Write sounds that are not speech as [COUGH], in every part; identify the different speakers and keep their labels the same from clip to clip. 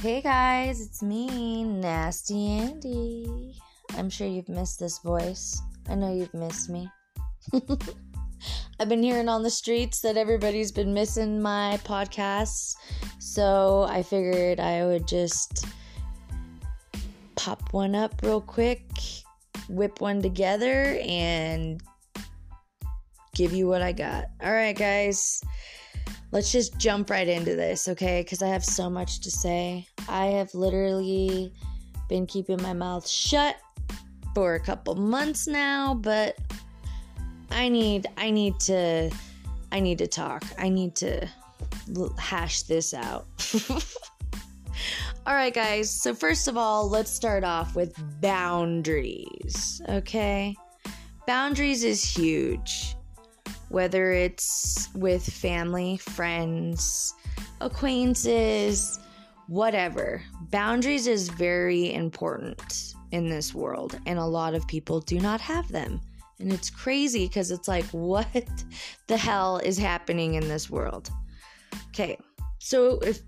Speaker 1: Hey guys, it's me, Nasty Andy. I'm sure you've missed this voice. I know you've missed me. [LAUGHS] I've been hearing on the streets that everybody's been missing my podcasts, so I figured I would just pop one up real quick, whip one together, and give you what I got. All right, guys let's just jump right into this, okay? Because I have so much to say. I have literally been keeping my mouth shut for a couple months now, but I need I need to I need to talk. I need to hash this out. [LAUGHS] all right, guys. So first of all, let's start off with boundaries, okay? Boundaries is huge whether it's with family, friends, acquaintances, whatever. Boundaries is very important in this world, and a lot of people do not have them. And it's crazy because it's like, [LAUGHS] what the hell is happening in this world? Okay, so if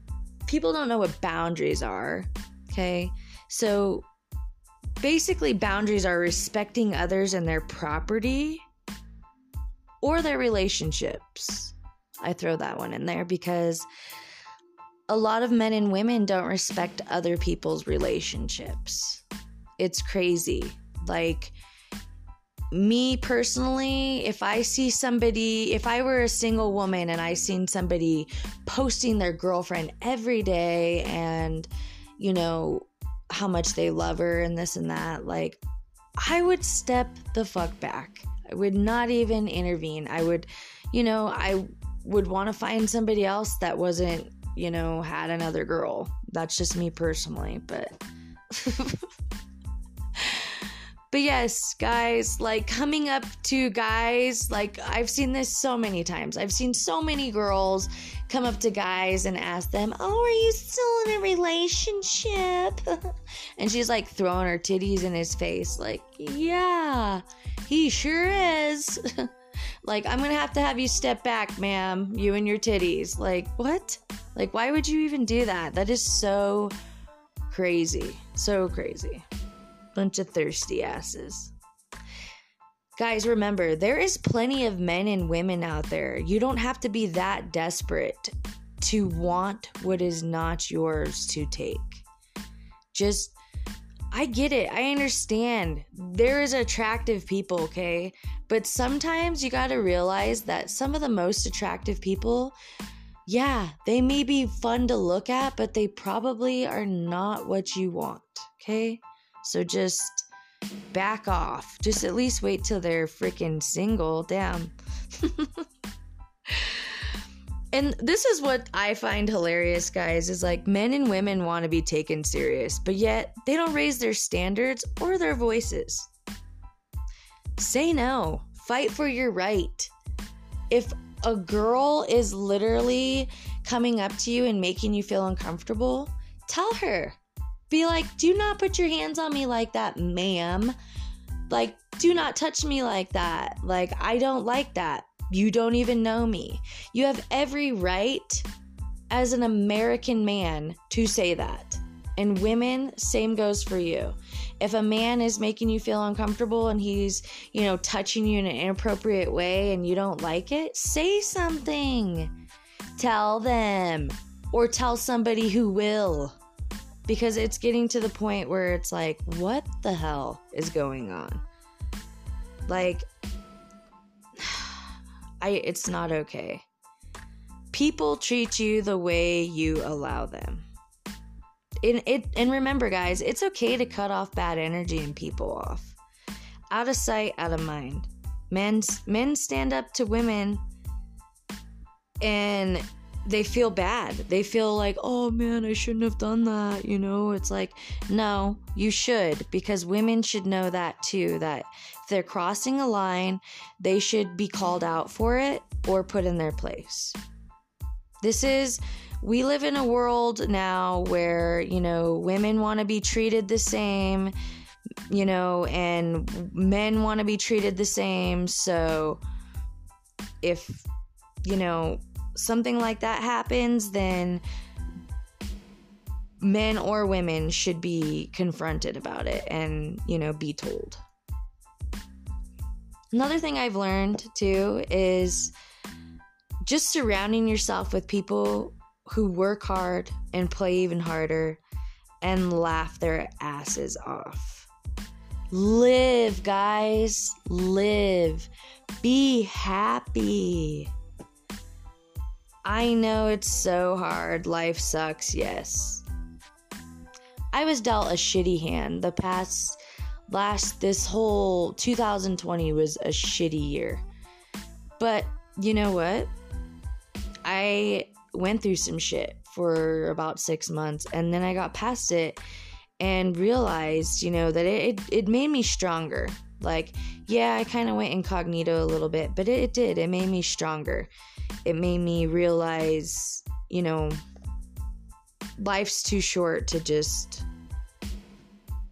Speaker 1: people don't know what boundaries are, okay, so basically, boundaries are respecting others and their property or their relationships. I throw that one in there because a lot of men and women don't respect other people's relationships. It's crazy. Like, me personally, if I see somebody, if I were a single woman and I seen somebody posting their girlfriend every day and, you know, how much they love her and this and that, like, I would step the fuck back. I would not even intervene. I would, you know, I would want to find somebody else that wasn't, you know, had another girl. That's just me personally, but [LAUGHS] But yes, guys, like coming up to guys, like I've seen this so many times. I've seen so many girls come up to guys and ask them, Oh, are you still in a relationship? [LAUGHS] and she's like throwing her titties in his face, like, Yeah, he sure is. [LAUGHS] like, I'm gonna have to have you step back, ma'am, you and your titties. Like, what? Like, why would you even do that? That is so crazy. So crazy. Bunch of thirsty asses. Guys, remember, there is plenty of men and women out there. You don't have to be that desperate to want what is not yours to take. Just, I get it. I understand. There is attractive people, okay? But sometimes you gotta realize that some of the most attractive people, yeah, they may be fun to look at, but they probably are not what you want, okay? So just back off. Just at least wait till they're freaking single. Damn. [LAUGHS] and this is what I find hilarious, guys, is like men and women want to be taken serious, but yet they don't raise their standards or their voices. Say no. Fight for your right. If a girl is literally coming up to you and making you feel uncomfortable, tell her. Be like, do not put your hands on me like that, ma'am. Like, do not touch me like that. Like, I don't like that. You don't even know me. You have every right as an American man to say that. And women, same goes for you. If a man is making you feel uncomfortable and he's, you know, touching you in an inappropriate way and you don't like it, say something. Tell them or tell somebody who will because it's getting to the point where it's like, what the hell is going on? Like, I it's not okay. People treat you the way you allow them. And it and remember guys, it's okay to cut off bad energy and people off. Out of sight, out of mind. Men men stand up to women and they feel bad. They feel like, oh man, I shouldn't have done that. You know, it's like, no, you should, because women should know that too. That if they're crossing a line, they should be called out for it or put in their place. This is, we live in a world now where, you know, women want to be treated the same, you know, and men want to be treated the same. So if, you know, something like that happens, then men or women should be confronted about it and, you know, be told. Another thing I've learned too is just surrounding yourself with people who work hard and play even harder and laugh their asses off. Live, guys. Live. Be happy. I know it's so hard. Life sucks, yes. I was dealt a shitty hand. The past, last, this whole 2020 was a shitty year. But you know what? I went through some shit for about six months and then I got past it and realized, you know, that it, it, it made me stronger. Like, yeah, I kind of went incognito a little bit, but it, it did. It made me stronger. It made me realize, you know, life's too short to just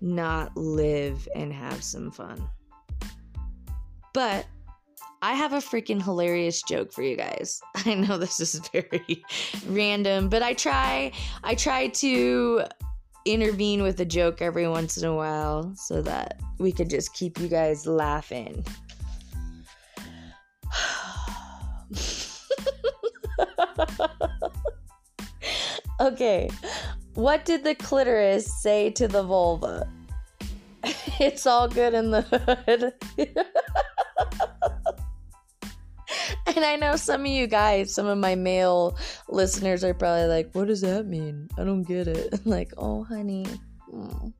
Speaker 1: not live and have some fun. But I have a freaking hilarious joke for you guys. [LAUGHS] I know this is [LAUGHS] very random, but I try I try to intervene with a joke every once in a while so that we could just keep you guys laughing. [SIGHS] okay. What did the clitoris say to the vulva? [LAUGHS] it's all good in the hood. [LAUGHS] And I know some of you guys, some of my male listeners are probably like, what does that mean? I don't get it. [LAUGHS] Like, oh, honey. Mm.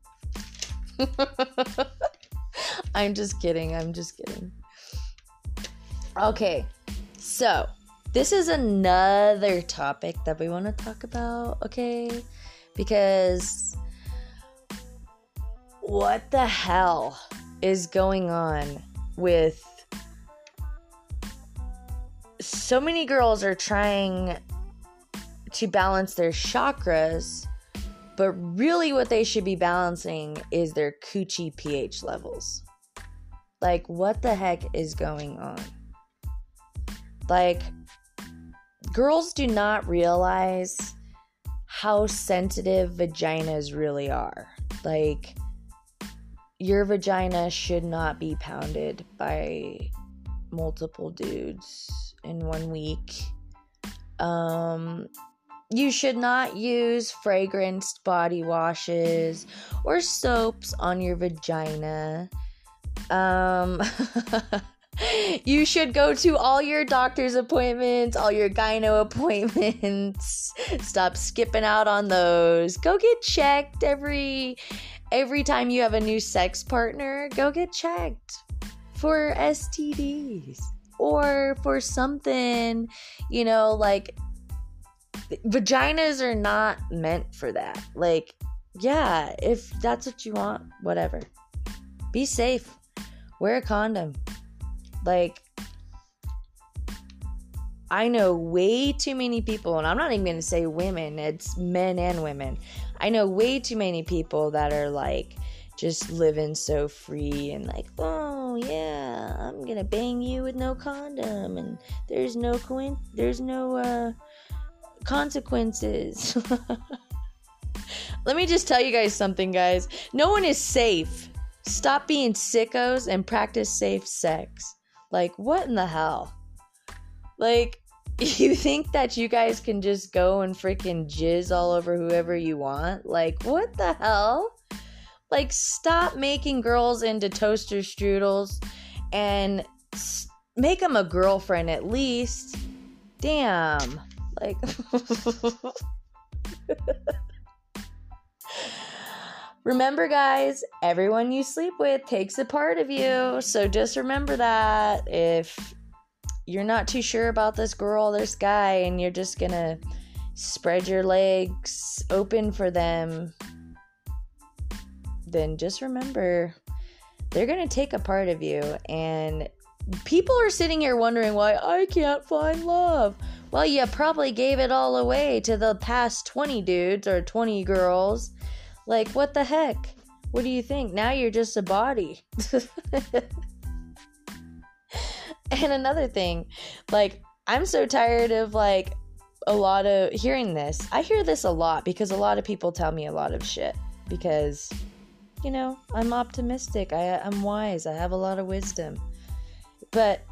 Speaker 1: [LAUGHS] I'm just kidding. I'm just kidding. Okay, so this is another topic that we want to talk about, okay? Because what the hell is going on with so many girls are trying to balance their chakras, but really what they should be balancing is their coochie pH levels. Like, what the heck is going on? Like, girls do not realize how sensitive vaginas really are. Like, your vagina should not be pounded by multiple dudes in one week. Um, you should not use fragranced body washes or soaps on your vagina. Um, [LAUGHS] you should go to all your doctor's appointments, all your gyno appointments. [LAUGHS] Stop skipping out on those. Go get checked every every time you have a new sex partner. Go get checked for STDs or for something, you know, like vaginas are not meant for that. Like, yeah, if that's what you want, whatever. Be safe. Wear a condom. Like, I know way too many people, and I'm not even to say women, it's men and women. I know way too many people that are like, just living so free and like, oh yeah, I'm gonna bang you with no condom, and there's no coin, there's no uh, consequences. [LAUGHS] Let me just tell you guys something, guys. No one is safe. Stop being sickos and practice safe sex. Like, what in the hell? Like, [LAUGHS] you think that you guys can just go and freaking jizz all over whoever you want? Like, what the hell? Like, stop making girls into toaster strudels and make them a girlfriend at least. Damn. Like, [LAUGHS] remember, guys, everyone you sleep with takes a part of you. So just remember that. If you're not too sure about this girl, this guy, and you're just gonna spread your legs open for them then just remember they're going to take a part of you. And people are sitting here wondering why I can't find love. Well, you probably gave it all away to the past 20 dudes or 20 girls. Like, what the heck? What do you think? Now you're just a body. [LAUGHS] and another thing, like, I'm so tired of like a lot of hearing this. I hear this a lot because a lot of people tell me a lot of shit because you know, I'm optimistic. I I'm wise. I have a lot of wisdom. But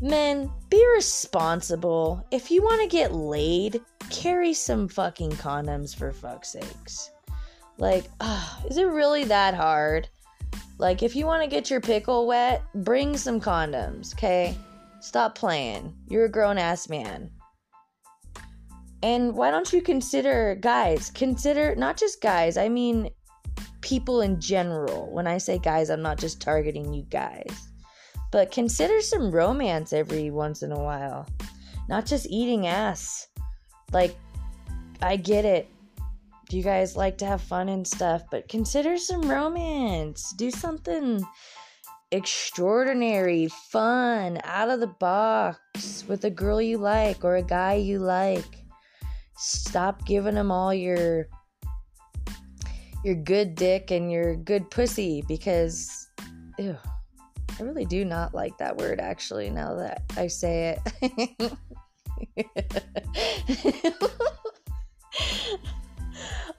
Speaker 1: men, be responsible. If you want to get laid, carry some fucking condoms for fuck's sakes. Like, uh, is it really that hard? Like, if you want to get your pickle wet, bring some condoms, okay? Stop playing. You're a grown ass man. And why don't you consider, guys, consider not just guys, I mean people in general. When I say guys, I'm not just targeting you guys. But consider some romance every once in a while. Not just eating ass. Like, I get it you guys like to have fun and stuff, but consider some romance. Do something extraordinary, fun, out of the box with a girl you like or a guy you like. Stop giving them all your your good dick and your good pussy because ew, I really do not like that word actually now that I say it. [LAUGHS]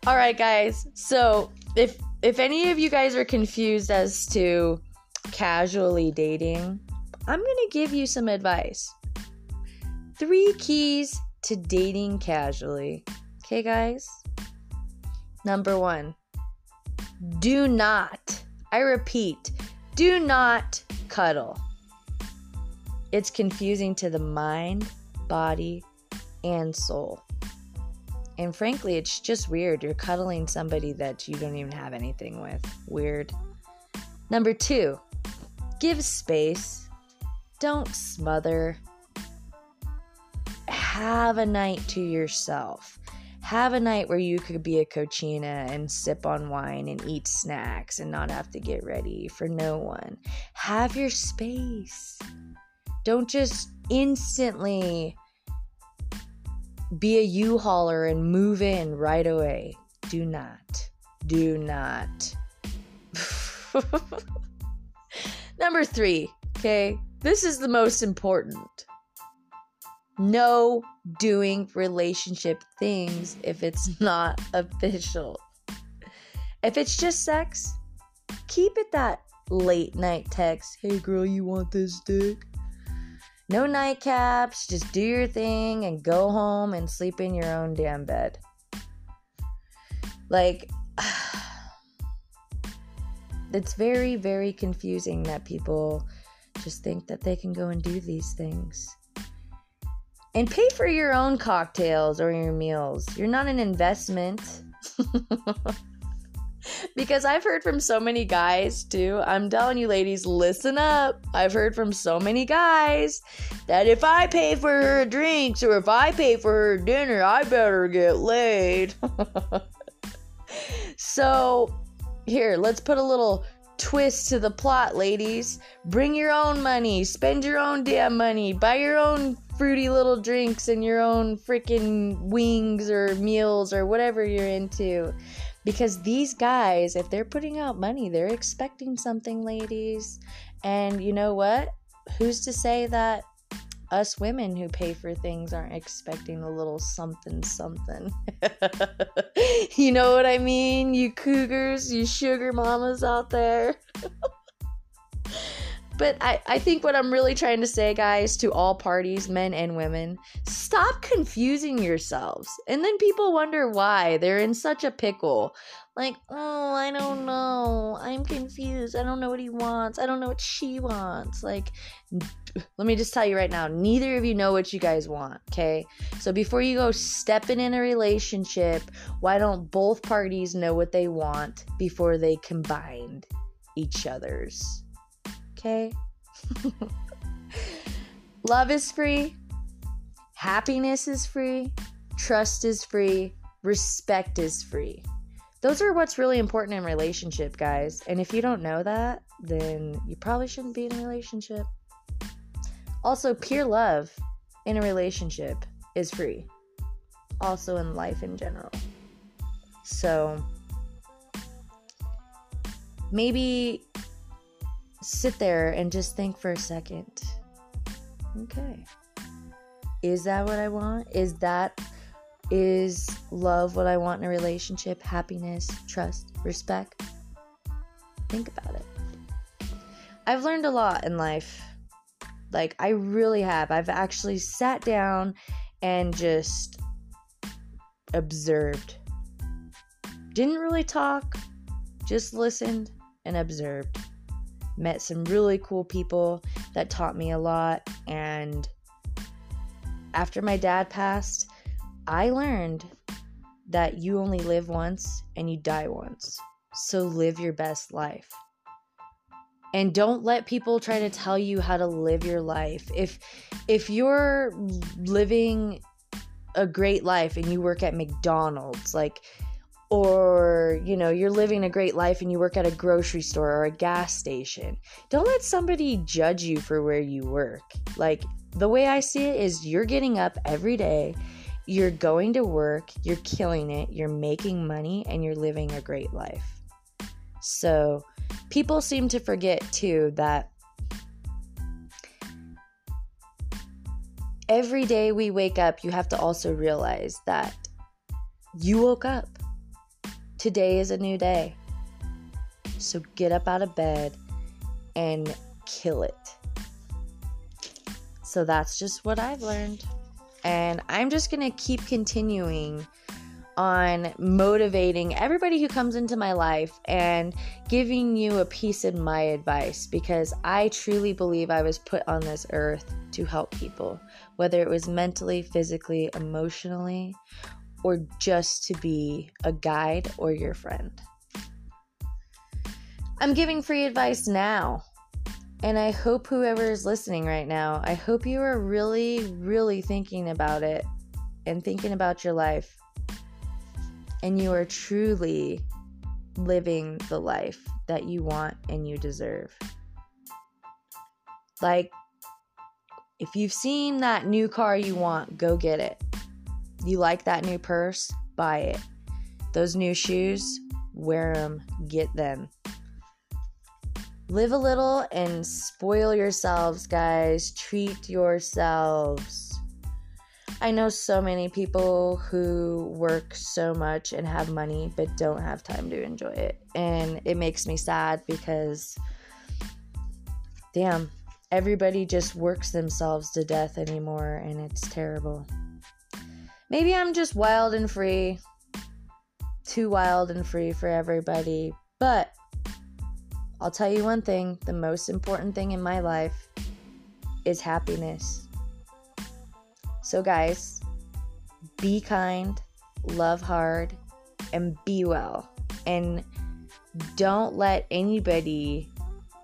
Speaker 1: All right, guys. So, if if any of you guys are confused as to casually dating, I'm going to give you some advice. 3 keys to dating casually. Okay, guys? Number 1. Do not, I repeat, do not cuddle. It's confusing to the mind, body, and soul. And frankly, it's just weird. You're cuddling somebody that you don't even have anything with. Weird. Number two, give space. Don't smother. Have a night to yourself. Have a night where you could be a cochina and sip on wine and eat snacks and not have to get ready for no one. Have your space. Don't just instantly be a U-hauler and move in right away. Do not. Do not. [LAUGHS] Number three, okay? This is the most important. No doing relationship things if it's [LAUGHS] not official. If it's just sex, keep it that late night text. Hey girl, you want this dick? No nightcaps, just do your thing and go home and sleep in your own damn bed. Like, [SIGHS] it's very, very confusing that people just think that they can go and do these things. And pay for your own cocktails or your meals. You're not an investment. [LAUGHS] because I've heard from so many guys too. I'm telling you, ladies, listen up. I've heard from so many guys that if I pay for her drinks or if I pay for her dinner, I better get laid. [LAUGHS] so, here, let's put a little twist to the plot, ladies. Bring your own money, spend your own damn money, buy your own fruity little drinks and your own freaking wings or meals or whatever you're into. Because these guys, if they're putting out money, they're expecting something, ladies. And you know what? Who's to say that us women who pay for things aren't expecting a little something something. [LAUGHS] you know what I mean? You cougars, you sugar mamas out there. [LAUGHS] But I, I think what I'm really trying to say, guys, to all parties, men and women, stop confusing yourselves. And then people wonder why they're in such a pickle. Like, oh, I don't know. I'm confused. I don't know what he wants. I don't know what she wants. Like, let me just tell you right now neither of you know what you guys want, okay? So before you go stepping in a relationship, why don't both parties know what they want before they combine each other's? Okay? Love is free, happiness is free, trust is free, respect is free. Those are what's really important in relationship, guys. And if you don't know that, then you probably shouldn't be in a relationship. Also, pure love in a relationship is free. Also in life in general. So maybe sit there and just think for a second. Okay. Is that what I want? Is that is love what I want in a relationship? Happiness, trust, respect? Think about it. I've learned a lot in life. Like, I really have. I've actually sat down and just observed. Didn't really talk, just listened and observed. Met some really cool people that taught me a lot. And after my dad passed, I learned that you only live once and you die once. So live your best life. And don't let people try to tell you how to live your life. If if you're living a great life and you work at McDonald's, like or you know you're living a great life and you work at a grocery store or a gas station don't let somebody judge you for where you work like the way i see it is you're getting up every day you're going to work, you're killing it, you're making money, and you're living a great life. So, people seem to forget too that every day we wake up, you have to also realize that you woke up. Today is a new day. So, get up out of bed and kill it. So, that's just what I've learned. And I'm just going to keep continuing on motivating everybody who comes into my life and giving you a piece of my advice because I truly believe I was put on this earth to help people, whether it was mentally, physically, emotionally, or just to be a guide or your friend. I'm giving free advice now. And I hope whoever is listening right now, I hope you are really, really thinking about it and thinking about your life. And you are truly living the life that you want and you deserve. Like, if you've seen that new car you want, go get it. You like that new purse? Buy it. Those new shoes? Wear them, get them. Live a little and spoil yourselves, guys. Treat yourselves. I know so many people who work so much and have money but don't have time to enjoy it. And it makes me sad because, damn, everybody just works themselves to death anymore and it's terrible. Maybe I'm just wild and free. Too wild and free for everybody. But I'll tell you one thing the most important thing in my life is happiness. So, guys, be kind, love hard, and be well. And don't let anybody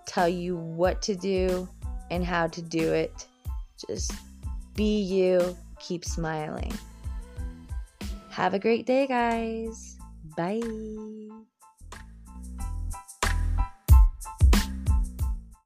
Speaker 1: tell you what to do and how to do it. Just be you, keep smiling. Have a great day, guys. Bye.